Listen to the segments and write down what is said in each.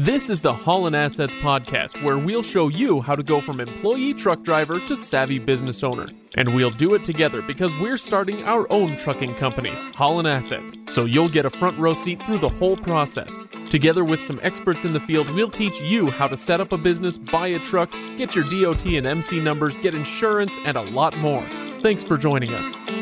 This is the Holland Assets Podcast, where we'll show you how to go from employee truck driver to savvy business owner. And we'll do it together because we're starting our own trucking company, Holland Assets, so you'll get a front row seat through the whole process. Together with some experts in the field, we'll teach you how to set up a business, buy a truck, get your DOT and MC numbers, get insurance, and a lot more. Thanks for joining us.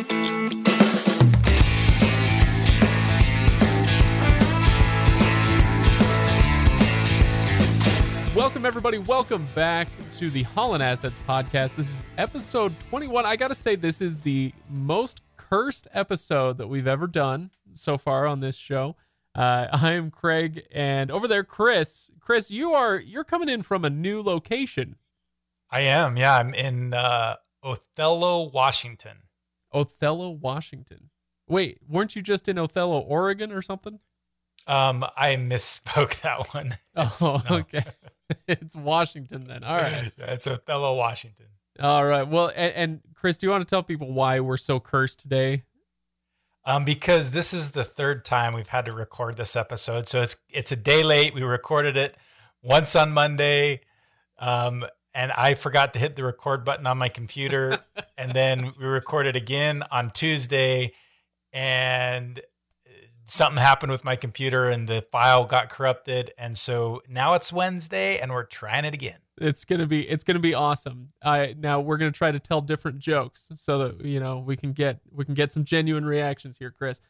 Welcome, everybody. Welcome back to the Holland Assets Podcast. This is episode 21. I got to say, this is the most cursed episode that we've ever done so far on this show. Uh, I am Craig, and over there, Chris. Chris, you are you're coming in from a new location, I am. Yeah, I'm in uh, Othello, Washington. Othello, Washington. Wait, weren't you just in Othello, Oregon, or something? Um, I misspoke that one. It's- Oh, okay. it's Washington then. All right. Yeah, it's Othello, Washington. All right. Well, and, and Chris, do you want to tell people why we're so cursed today? Um, because this is the third time we've had to record this episode, so it's it's a day late. We recorded it once on Monday, um, and I forgot to hit the record button on my computer, and then we recorded again on Tuesday, and something happened with my computer, and the file got corrupted, and so now it's Wednesday, and we're trying it again. It's gonna be it's gonna be awesome. I now we're gonna try to tell different jokes so that you know we can get we can get some genuine reactions here, Chris.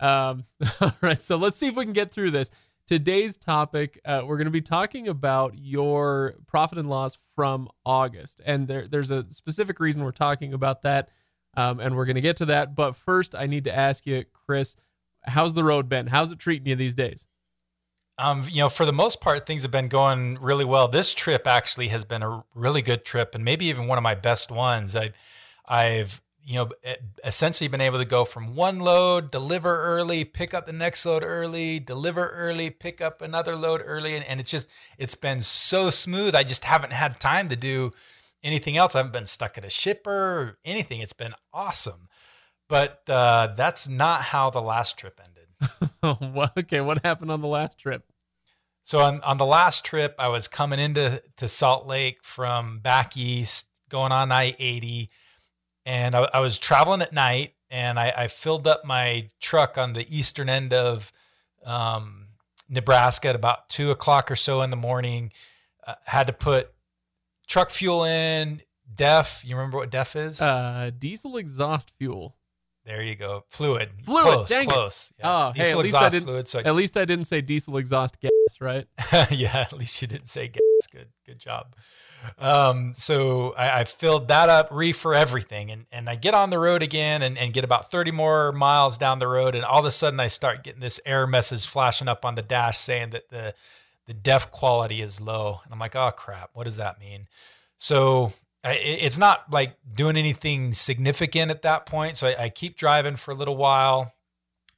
Um, all right, so let's see if we can get through this. Today's topic, uh, we're going to be talking about your profit and loss from August, and there, there's a specific reason we're talking about that, um, and we're going to get to that. But first, I need to ask you, Chris, how's the road been? How's it treating you these days? Um, you know, for the most part, things have been going really well. This trip actually has been a really good trip, and maybe even one of my best ones. I've, I've, you know, essentially been able to go from one load, deliver early, pick up the next load early, deliver early, pick up another load early, and, and it's just, it's been so smooth. I just haven't had time to do anything else. I haven't been stuck at a shipper or anything. It's been awesome, but uh, that's not how the last trip ended. Okay, what happened on the last trip? So on, on the last trip, I was coming into to Salt Lake from back east, going on I eighty, and I, I was traveling at night, and I, I filled up my truck on the eastern end of um, Nebraska at about two o'clock or so in the morning. Uh, had to put truck fuel in. Def, you remember what def is? Uh, diesel exhaust fuel. There you go. Fluid. Fluid, Close. ding it. close. Oh, hey, at Diesel least I didn't- fluid. So I At least I didn't say diesel exhaust gas, right? yeah, at least you didn't say gas. Good, good job. Um, so I, I filled that up, reefer everything, and and I get on the road again and, and get about 30 more miles down the road, and all of a sudden I start getting this error message flashing up on the dash saying that the the def quality is low, and I'm like, oh crap, what does that mean? So I, it's not like doing anything significant at that point. So I, I keep driving for a little while.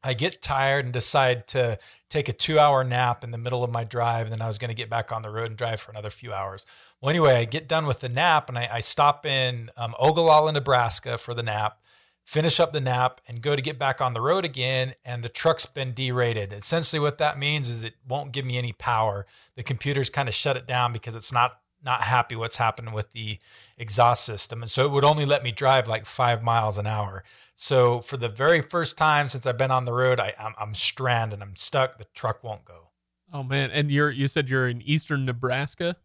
I get tired and decide to take a two hour nap in the middle of my drive. And then I was going to get back on the road and drive for another few hours. Well, anyway, I get done with the nap and I, I stop in um, Ogallala, Nebraska for the nap, finish up the nap, and go to get back on the road again. And the truck's been derated. Essentially, what that means is it won't give me any power. The computer's kind of shut it down because it's not not happy what's happening with the exhaust system. And so it would only let me drive like five miles an hour. So for the very first time since I've been on the road, I, I'm, I'm stranded. I'm stuck. The truck won't go. Oh man, and you're you said you're in eastern Nebraska.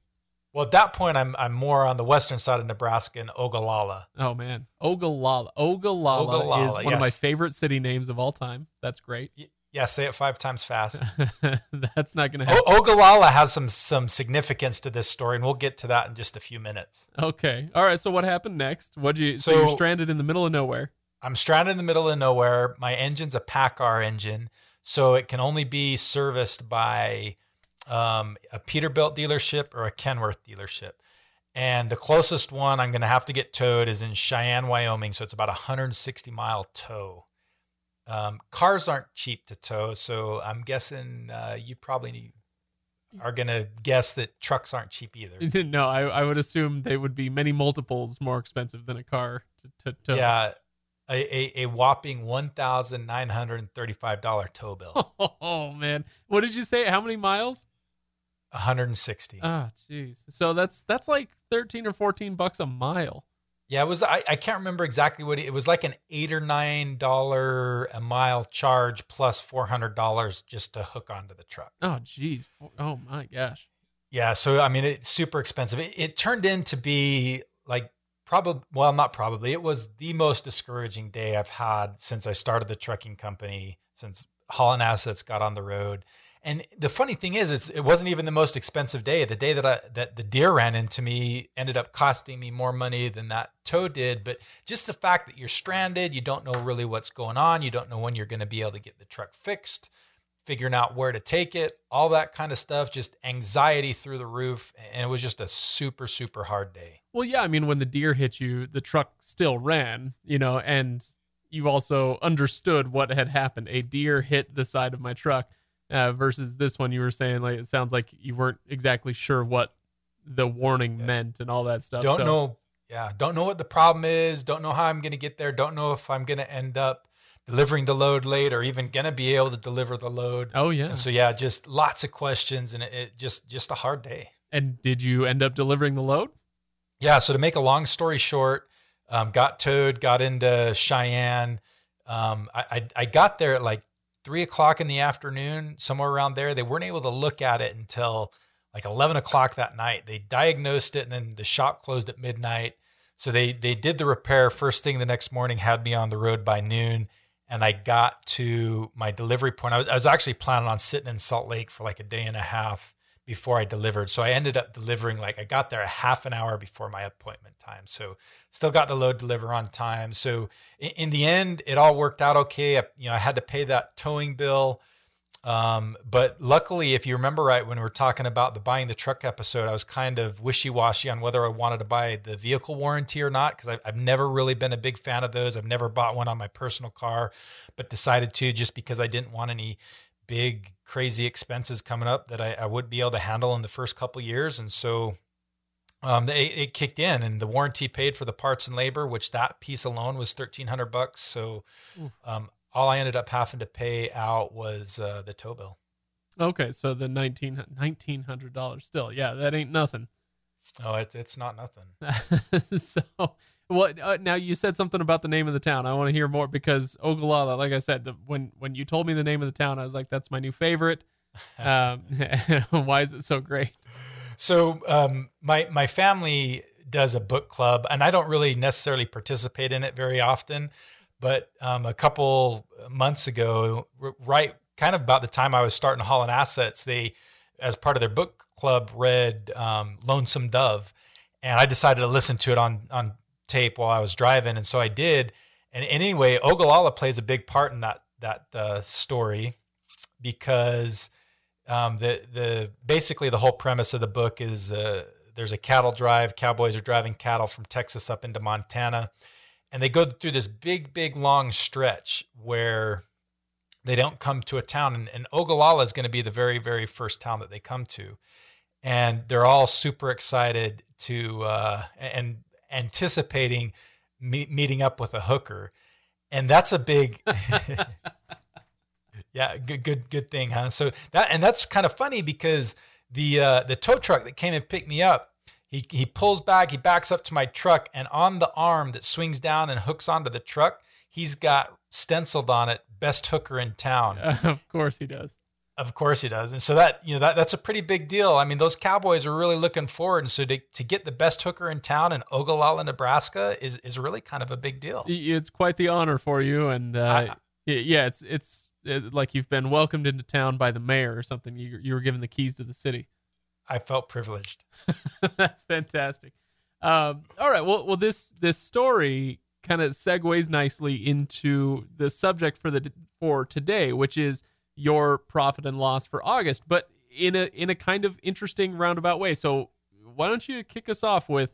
Well, at that point, I'm I'm more on the western side of Nebraska in Ogallala. Oh man, Ogallala. Ogallala, Ogallala, is one of my favorite city names of all time. That's great. Yeah, say it five times fast. That's not gonna happen. o- Ogallala has some some significance to this story, and we'll get to that in just a few minutes. Okay, all right. So what happened next? What you? So, So- you're stranded in the middle of nowhere. I'm stranded in the middle of nowhere. My engine's a PACCAR engine, so it can only be serviced by um, a Peterbilt dealership or a Kenworth dealership. And the closest one I'm going to have to get towed is in Cheyenne, Wyoming. So it's about a 160 mile tow. Um, cars aren't cheap to tow, so I'm guessing uh, you probably are going to guess that trucks aren't cheap either. no, I, I would assume they would be many multiples more expensive than a car to, to tow. Yeah, a, a, a whopping one thousand nine hundred thirty five dollar tow bill. Oh man, what did you say? How many miles? 160. Ah, jeez. So that's that's like 13 or 14 bucks a mile. Yeah, it was. I, I can't remember exactly what it, it was like an eight or nine dollar a mile charge plus four hundred dollars just to hook onto the truck. Oh, jeez. Oh my gosh. Yeah, so I mean, it's super expensive. It, it turned in to be like probably, well, not probably. It was the most discouraging day I've had since I started the trucking company, since Holland Assets got on the road. And the funny thing is, it wasn't even the most expensive day. The day that I that the deer ran into me ended up costing me more money than that tow did. But just the fact that you're stranded, you don't know really what's going on, you don't know when you're going to be able to get the truck fixed, figuring out where to take it, all that kind of stuff, just anxiety through the roof. And it was just a super, super hard day. Well, yeah, I mean, when the deer hit you, the truck still ran, you know, and you also understood what had happened. A deer hit the side of my truck uh, versus this one you were saying like it sounds like you weren't exactly sure what the warning yeah. meant and all that stuff. Don't so. know. Yeah, don't know what the problem is. Don't know how I'm going to get there. Don't know if I'm going to end up delivering the load late or even going to be able to deliver the load. Oh yeah. And so yeah, just lots of questions and it, it just just a hard day. And did you end up delivering the load? Yeah. So to make a long story short, um, got towed, got into Cheyenne. Um, I, I, I got there at like three o'clock in the afternoon, somewhere around there. They weren't able to look at it until like 11 o'clock that night. They diagnosed it and then the shop closed at midnight. So they, they did the repair first thing the next morning, had me on the road by noon. And I got to my delivery point. I was, I was actually planning on sitting in Salt Lake for like a day and a half before I delivered. So I ended up delivering like I got there a half an hour before my appointment time. So still got the load deliver on time. So in, in the end, it all worked out okay. I, you know, I had to pay that towing bill. Um, but luckily, if you remember right, when we were talking about the buying the truck episode, I was kind of wishy washy on whether I wanted to buy the vehicle warranty or not because I've, I've never really been a big fan of those. I've never bought one on my personal car, but decided to just because I didn't want any big crazy expenses coming up that I, I would be able to handle in the first couple years. And so um, it, it, kicked in and the warranty paid for the parts and labor which that piece alone was 1300 bucks. So um, all i ended up having to pay out was uh, the tow bill. Okay so the 19 $1900 still. Yeah that ain't nothing. Oh it's, it's not nothing. So what uh, now? You said something about the name of the town. I want to hear more because Ogallala, like I said, the, when when you told me the name of the town, I was like, "That's my new favorite." Um, why is it so great? So um, my my family does a book club, and I don't really necessarily participate in it very often. But um, a couple months ago, right, kind of about the time I was starting Holland Assets, they, as part of their book club, read um, Lonesome Dove, and I decided to listen to it on on tape while I was driving, and so I did. And, anyway, Ogallala plays a big part in that that uh, story because um, the the basically the whole premise of the book is uh, there's a cattle drive. Cowboys are driving cattle from Texas up into Montana, and they go through this big, big, long stretch where they don't come to a town. And, and Ogallala is going to be the very, very first town that they come to, and they're all super excited to uh, and anticipating me- meeting up with a hooker, and that's a big. yeah, good, good, good thing, huh? So that and that's kind of funny because the uh, the tow truck that came and picked me up, he he pulls back, he backs up to my truck, and on the arm that swings down and hooks onto the truck, he's got stenciled on it "Best Hooker in Town." of course, he does. Of course he does. And so that, you know, that that's a pretty big deal. I mean, those Cowboys are really looking forward. And so to, to get the best hooker in town in Ogallala, Nebraska is, is really kind of a big deal. It's quite the honor for you. And uh, I, yeah, it's, it's it, like you've been welcomed into town by the mayor or something. You, you were given the keys to the city. I felt privileged. that's fantastic. Um, all right. Well, well, this, this story kind of segues nicely into the subject for the, for today, which is, your profit and loss for August, but in a in a kind of interesting roundabout way. So why don't you kick us off with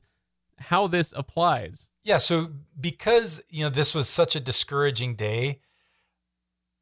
how this applies? Yeah, so because you know this was such a discouraging day,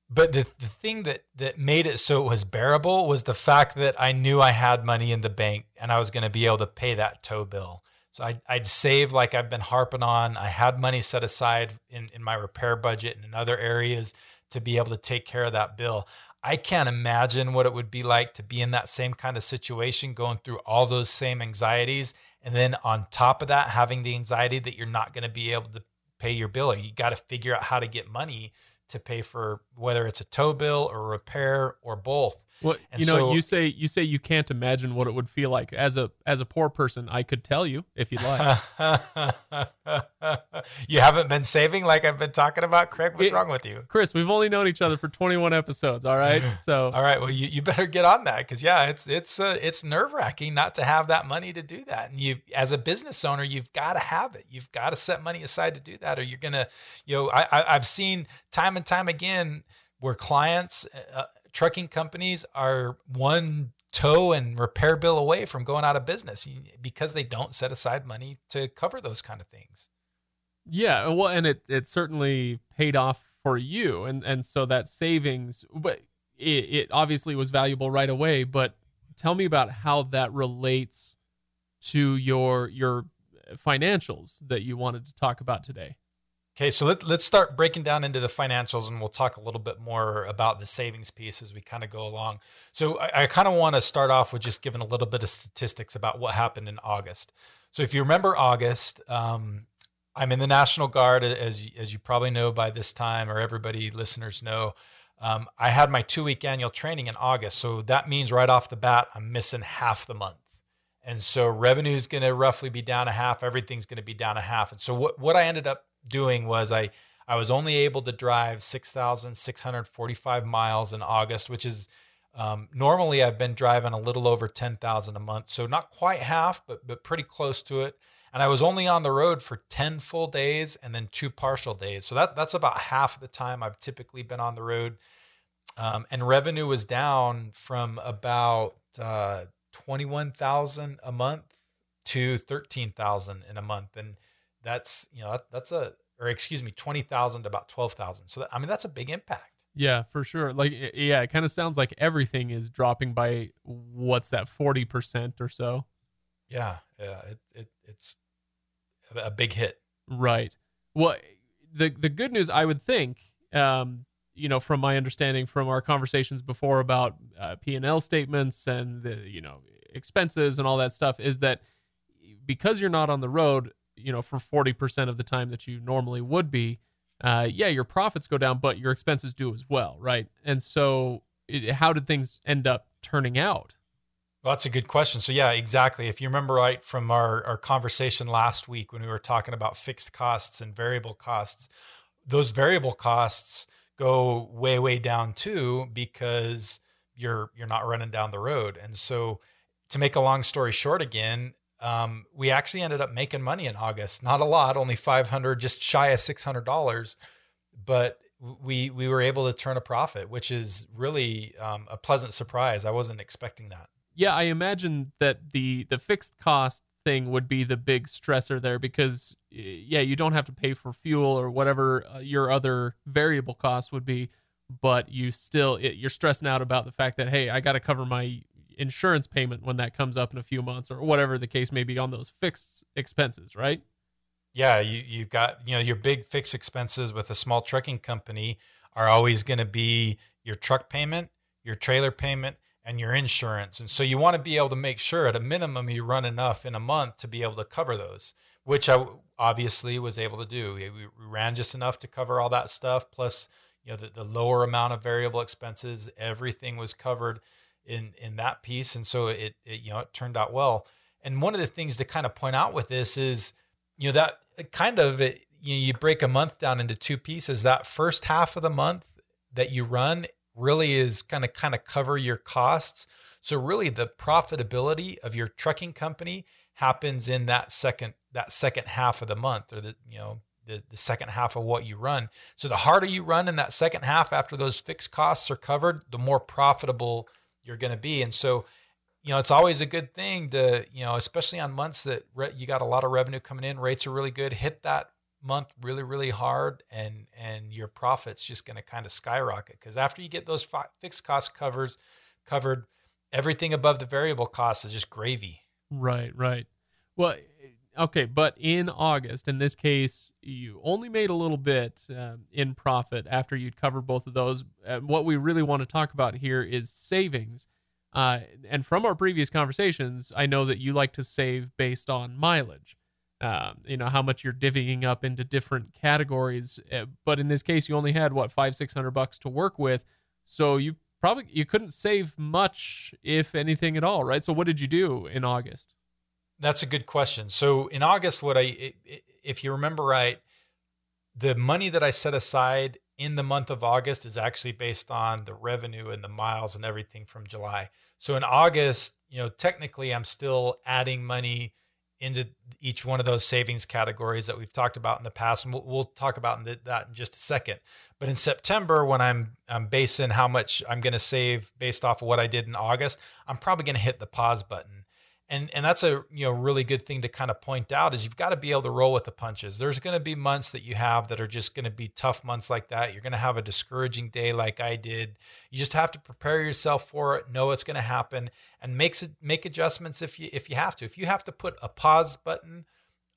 but the the thing that that made it so it was bearable was the fact that I knew I had money in the bank and I was going to be able to pay that tow bill. So I'd, I'd save like I've been harping on. I had money set aside in, in my repair budget and in other areas to be able to take care of that bill. I can't imagine what it would be like to be in that same kind of situation, going through all those same anxieties. And then on top of that, having the anxiety that you're not going to be able to pay your bill. You got to figure out how to get money to pay for whether it's a tow bill or repair or both. Well, and you know, so, you say you say you can't imagine what it would feel like as a as a poor person. I could tell you if you'd like. you haven't been saving like I've been talking about, Craig. What's it, wrong with you, Chris? We've only known each other for 21 episodes. All right, so all right. Well, you, you better get on that because yeah, it's it's uh, it's nerve wracking not to have that money to do that. And you, as a business owner, you've got to have it. You've got to set money aside to do that, or you're gonna, you know, I, I I've seen time and time again where clients. Uh, trucking companies are one tow and repair bill away from going out of business because they don't set aside money to cover those kind of things. Yeah, well, and it it certainly paid off for you, and and so that savings, but it, it obviously was valuable right away. But tell me about how that relates to your your financials that you wanted to talk about today. Okay, so let, let's start breaking down into the financials and we'll talk a little bit more about the savings piece as we kind of go along. So I, I kind of want to start off with just giving a little bit of statistics about what happened in August. So if you remember August, um, I'm in the National Guard, as, as you probably know by this time, or everybody listeners know. Um, I had my two week annual training in August. So that means right off the bat, I'm missing half the month. And so revenue is going to roughly be down a half. Everything's going to be down a half. And so what, what I ended up doing was I I was only able to drive 6,645 miles in August, which is um, normally I've been driving a little over 10,000 a month. So not quite half, but, but pretty close to it. And I was only on the road for 10 full days and then two partial days. So that, that's about half of the time I've typically been on the road. Um, and revenue was down from about uh, 21,000 a month to 13,000 in a month. And that's you know that, that's a or excuse me 20,000 to about 12,000. So that, I mean that's a big impact. Yeah, for sure. Like yeah, it kind of sounds like everything is dropping by what's that 40% or so. Yeah, yeah, it, it it's a big hit. Right. Well, the the good news I would think um you know from my understanding from our conversations before about uh, P&L statements and the you know expenses and all that stuff is that because you're not on the road you know, for 40% of the time that you normally would be, uh, yeah, your profits go down, but your expenses do as well, right? And so, it, how did things end up turning out? Well, that's a good question. So, yeah, exactly. If you remember right from our, our conversation last week when we were talking about fixed costs and variable costs, those variable costs go way, way down too because you're you're not running down the road. And so, to make a long story short, again, um, we actually ended up making money in August. Not a lot, only 500, just shy of $600. But we we were able to turn a profit, which is really um, a pleasant surprise. I wasn't expecting that. Yeah, I imagine that the the fixed cost thing would be the big stressor there because yeah, you don't have to pay for fuel or whatever uh, your other variable costs would be, but you still it, you're stressing out about the fact that hey, I got to cover my insurance payment when that comes up in a few months or whatever the case may be on those fixed expenses, right? Yeah, you you've got, you know, your big fixed expenses with a small trucking company are always going to be your truck payment, your trailer payment, and your insurance. And so you want to be able to make sure at a minimum you run enough in a month to be able to cover those, which I obviously was able to do. We, ran just enough to cover all that stuff plus you know the, the lower amount of variable expenses everything was covered in in that piece, and so it, it you know it turned out well. And one of the things to kind of point out with this is, you know, that kind of it, you know, you break a month down into two pieces. That first half of the month that you run really is kind of kind of cover your costs. So really the profitability of your trucking company happens in that second that second half of the month or the you know the, the second half of what you run. So the harder you run in that second half after those fixed costs are covered, the more profitable you're going to be. And so, you know, it's always a good thing to, you know, especially on months that re- you got a lot of revenue coming in, rates are really good, hit that month really really hard and and your profits just going to kind of skyrocket. Because after you get those fi- fixed cost covers covered everything above the variable cost is just gravy. Right right. Well okay, but in August, in this case, you only made a little bit um, in profit after you'd covered both of those. Uh, what we really want to talk about here is savings. Uh, and from our previous conversations, I know that you like to save based on mileage. Um, you know how much you're divvying up into different categories, uh, but in this case, you only had what five, six hundred bucks to work with, so you probably you couldn't save much, if anything at all, right? So what did you do in August? That's a good question. So in August, what I, if you remember right, the money that I set aside in the month of August is actually based on the revenue and the miles and everything from July. So in August, you know, technically I'm still adding money into each one of those savings categories that we've talked about in the past, and we'll, we'll talk about that in just a second. But in September, when I'm I'm basing how much I'm going to save based off of what I did in August, I'm probably going to hit the pause button and and that's a you know really good thing to kind of point out is you've got to be able to roll with the punches. There's going to be months that you have that are just going to be tough months like that. You're going to have a discouraging day like i did. You just have to prepare yourself for it know what's going to happen and makes it make adjustments if you if you have to. If you have to put a pause button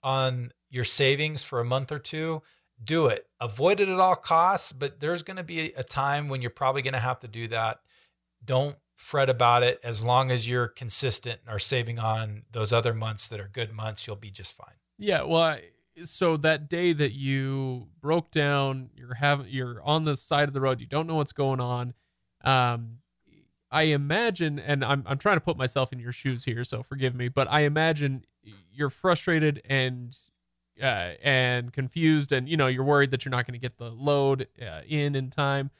on your savings for a month or two do it. Avoid it at all costs but there's going to be a time when you're probably going to have to do that. Don't fret about it. As long as you're consistent and are saving on those other months that are good months you'll be just fine. Yeah well so that day that you broke down you're having you're on the side of the road you don't know what's going on um i imagine and i'm i'm trying to put myself in your shoes here so forgive me but i imagine you're frustrated and uh, and confused and you know you're worried that you're not going to get the load uh, in in time.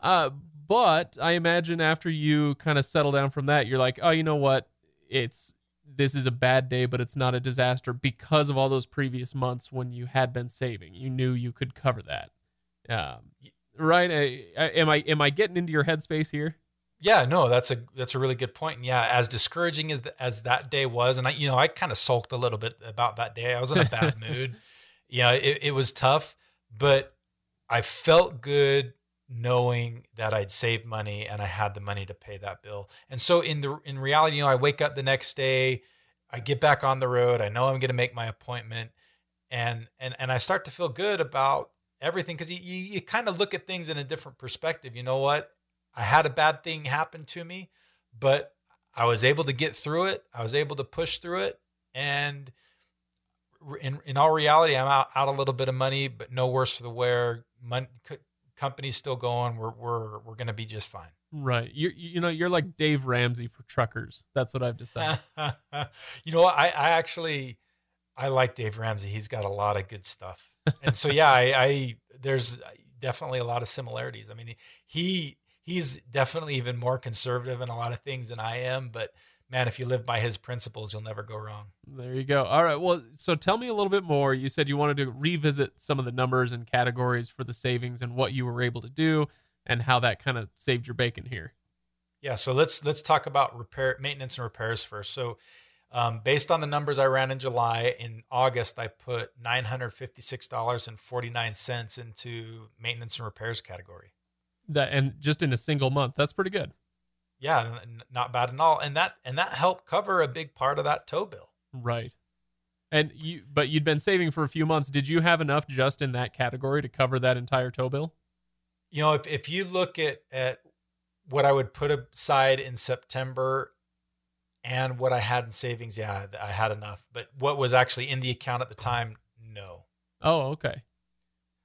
Uh, but I imagine after you kind of settle down from that, you're like, oh, you know what? It's this is a bad day, but it's not a disaster because of all those previous months when you had been saving. You knew you could cover that. Um, right? I, I, am I am I getting into your headspace here? Yeah, no, that's a that's a really good point. And yeah, as discouraging as as that day was, and I you know I kind of sulked a little bit about that day. I was in a bad mood. Yeah, it, it was tough, but I felt good knowing that I'd saved money and I had the money to pay that bill. And so in the in reality, you know, I wake up the next day, I get back on the road, I know I'm going to make my appointment and and and I start to feel good about everything cuz you, you you kind of look at things in a different perspective. You know what? I had a bad thing happen to me, but I was able to get through it. I was able to push through it and in in all reality, I'm out, out a little bit of money, but no worse for the wear. Money, company's still going. We're we're we're going to be just fine. Right. You you know you're like Dave Ramsey for truckers. That's what I've decided. you know what? I I actually I like Dave Ramsey. He's got a lot of good stuff. And so yeah, I, I there's definitely a lot of similarities. I mean, he he's definitely even more conservative in a lot of things than I am, but man, if you live by his principles, you'll never go wrong. There you go. All right. Well, so tell me a little bit more. You said you wanted to revisit some of the numbers and categories for the savings and what you were able to do and how that kind of saved your bacon here. Yeah. So let's let's talk about repair, maintenance, and repairs first. So. Um, based on the numbers I ran in July, in August I put nine hundred fifty six dollars and forty nine cents into maintenance and repairs category. That and just in a single month, that's pretty good yeah, not bad at all. And that and that helped cover a big part of that tow bill. Right. And you but you'd been saving for a few months. Did you have enough just in that category to cover that entire tow bill? You know, if if you look at at what I would put aside in September and what I had in savings, yeah, I had enough. But what was actually in the account at the time, no. Oh, okay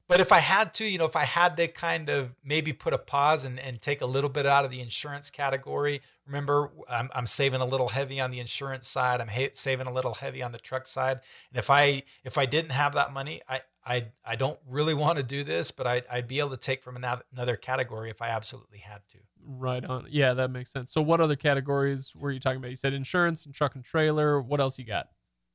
but if I had to, you know, if I had to kind of maybe put a pause and, and take a little bit out of the insurance category, remember, I'm, I'm saving a little heavy on the insurance side. I'm ha- saving a little heavy on the truck side. And if I if I didn't have that money, I I I don't really want to do this, but I I'd be able to take from another category if I absolutely had to. Right on. Yeah, that makes sense. So, what other categories were you talking about? You said insurance and truck and trailer. What else you got?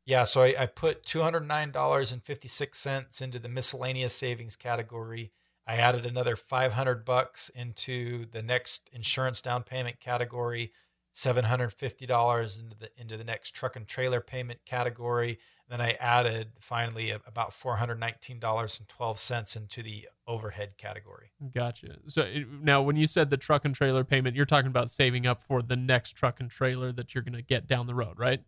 Yeah, so I, I put two hundred nine dollars and fifty six cents into the miscellaneous savings category. I added another five hundred bucks into the next insurance down payment category, seven hundred fifty dollars into the into the next truck and trailer payment category. Then I added finally about four hundred nineteen dollars and twelve cents into the overhead category. Gotcha. So now, when you said the truck and trailer payment, you're talking about saving up for the next truck and trailer that you're going to get down the road, right?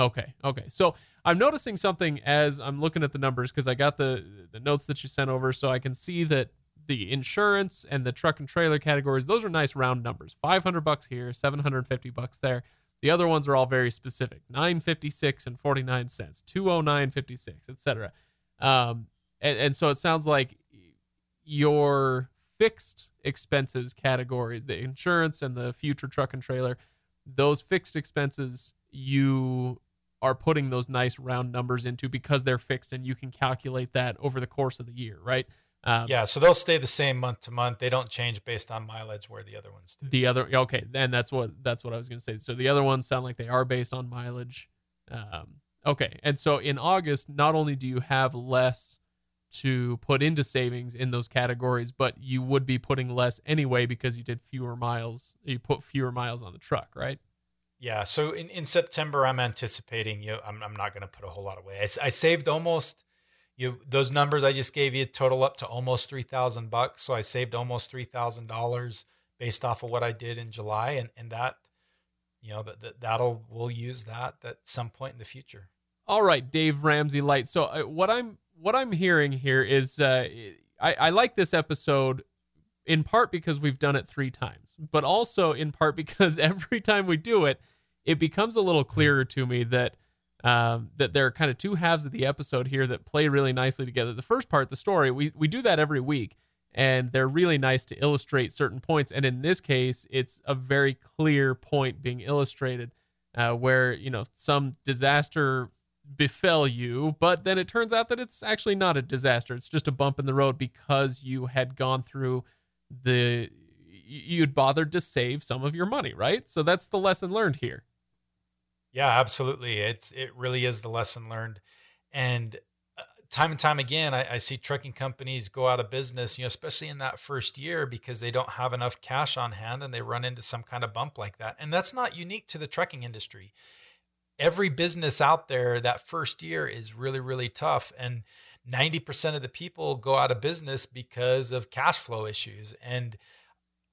Okay. Okay. So I'm noticing something as I'm looking at the numbers because I got the the notes that you sent over, so I can see that the insurance and the truck and trailer categories those are nice round numbers 500 bucks here 750 bucks there the other ones are all very specific 956 and 49 cents 209.56 etc um, and, and so it sounds like your fixed expenses categories the insurance and the future truck and trailer those fixed expenses you are putting those nice round numbers into because they're fixed and you can calculate that over the course of the year right um, yeah, so they'll stay the same month to month. They don't change based on mileage, where the other ones do. The other, okay, then that's what that's what I was going to say. So the other ones sound like they are based on mileage. Um, okay, and so in August, not only do you have less to put into savings in those categories, but you would be putting less anyway because you did fewer miles. You put fewer miles on the truck, right? Yeah. So in, in September, I'm anticipating you. Know, I'm, I'm not going to put a whole lot away. I, I saved almost you those numbers I just gave you total up to almost three thousand bucks. So I saved almost three thousand dollars based off of what I did in July, and and that you know that, that that'll we'll use that at some point in the future. All right, Dave Ramsey Light. So uh, what I'm what I'm hearing here is uh, I, I like this episode in part because we've done it three times, but also in part because every time we do it, it becomes a little clearer to me that um, that there are kind of two halves of the episode here that play really nicely together. The first part, the story, we we do that every week, and they're really nice to illustrate certain points. And in this case, it's a very clear point being illustrated, uh, where you know some disaster befell you, but then it turns out that it's actually not a disaster. It's just a bump in the road because you had gone through the you'd bothered to save some of your money, right? So that's the lesson learned here. Yeah, absolutely. It's it really is the lesson learned, and uh, time and time again, I, I, see trucking companies go out of business. You know, especially in that first year because they don't have enough cash on hand and they run into some kind of bump like that. And that's not unique to the trucking industry. Every business out there that first year is really really tough, and ninety percent of the people go out of business because of cash flow issues. And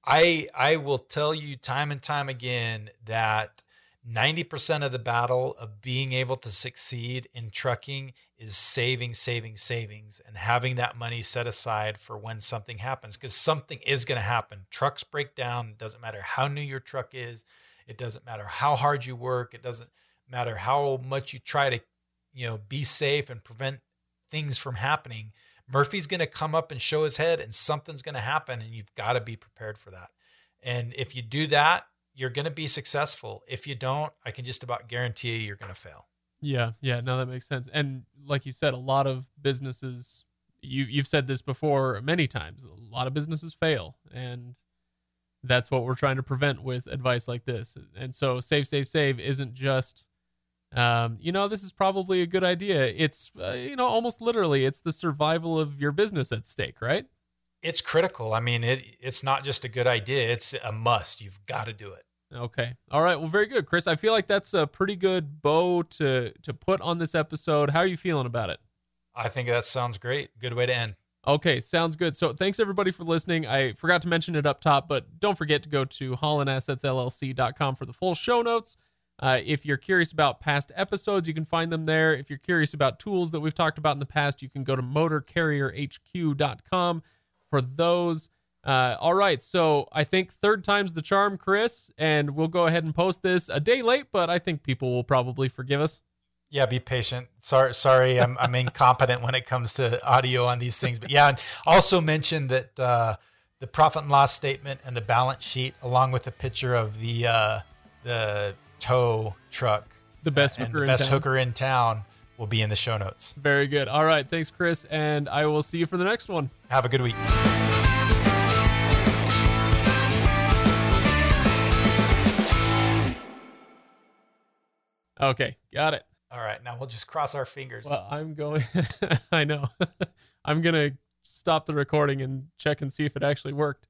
I I will tell you time and time again that 90% of the battle of being able to succeed in trucking is saving, saving, savings and having that money set aside for when something happens because something is going to happen. Trucks break down. It doesn't matter how new your truck is. It doesn't matter how hard you work. It doesn't matter how much you try to, you know, be safe and prevent things from happening. Murphy's going to come up and show his head and something's going to happen and you've got to be prepared for that. And if you do that, you're going to be successful. If you don't, I can just about guarantee you you're going to fail. Yeah, yeah, no, that makes sense. And like you said, a lot of businesses, you you've said this before many times. A lot of businesses fail, and that's what we're trying to prevent with advice like this. And so, save, save, save isn't just, um, you know, this is probably a good idea. It's uh, you know, almost literally, it's the survival of your business at stake, right? It's critical. I mean, it it's not just a good idea; it's a must. You've got to do it. Okay. All right. Well, very good, Chris. I feel like that's a pretty good bow to to put on this episode. How are you feeling about it? I think that sounds great. Good way to end. Okay, sounds good. So thanks everybody for listening. I forgot to mention it up top, but don't forget to go to hollandassetsllc.com for the full show notes. Uh, if you're curious about past episodes, you can find them there. If you're curious about tools that we've talked about in the past, you can go to motorcarrierhq.com for those. Uh, all right, so I think third time's the charm, Chris, and we'll go ahead and post this a day late, but I think people will probably forgive us. Yeah, be patient. Sorry, sorry, I'm I'm incompetent when it comes to audio on these things. But yeah, and also mention that uh, the profit and loss statement and the balance sheet, along with a picture of the uh, the tow truck, the best hooker, the best in hooker in town, will be in the show notes. Very good. All right, thanks, Chris, and I will see you for the next one. Have a good week. Okay, got it. All right, now we'll just cross our fingers. Well, I'm going. I know. I'm gonna stop the recording and check and see if it actually worked.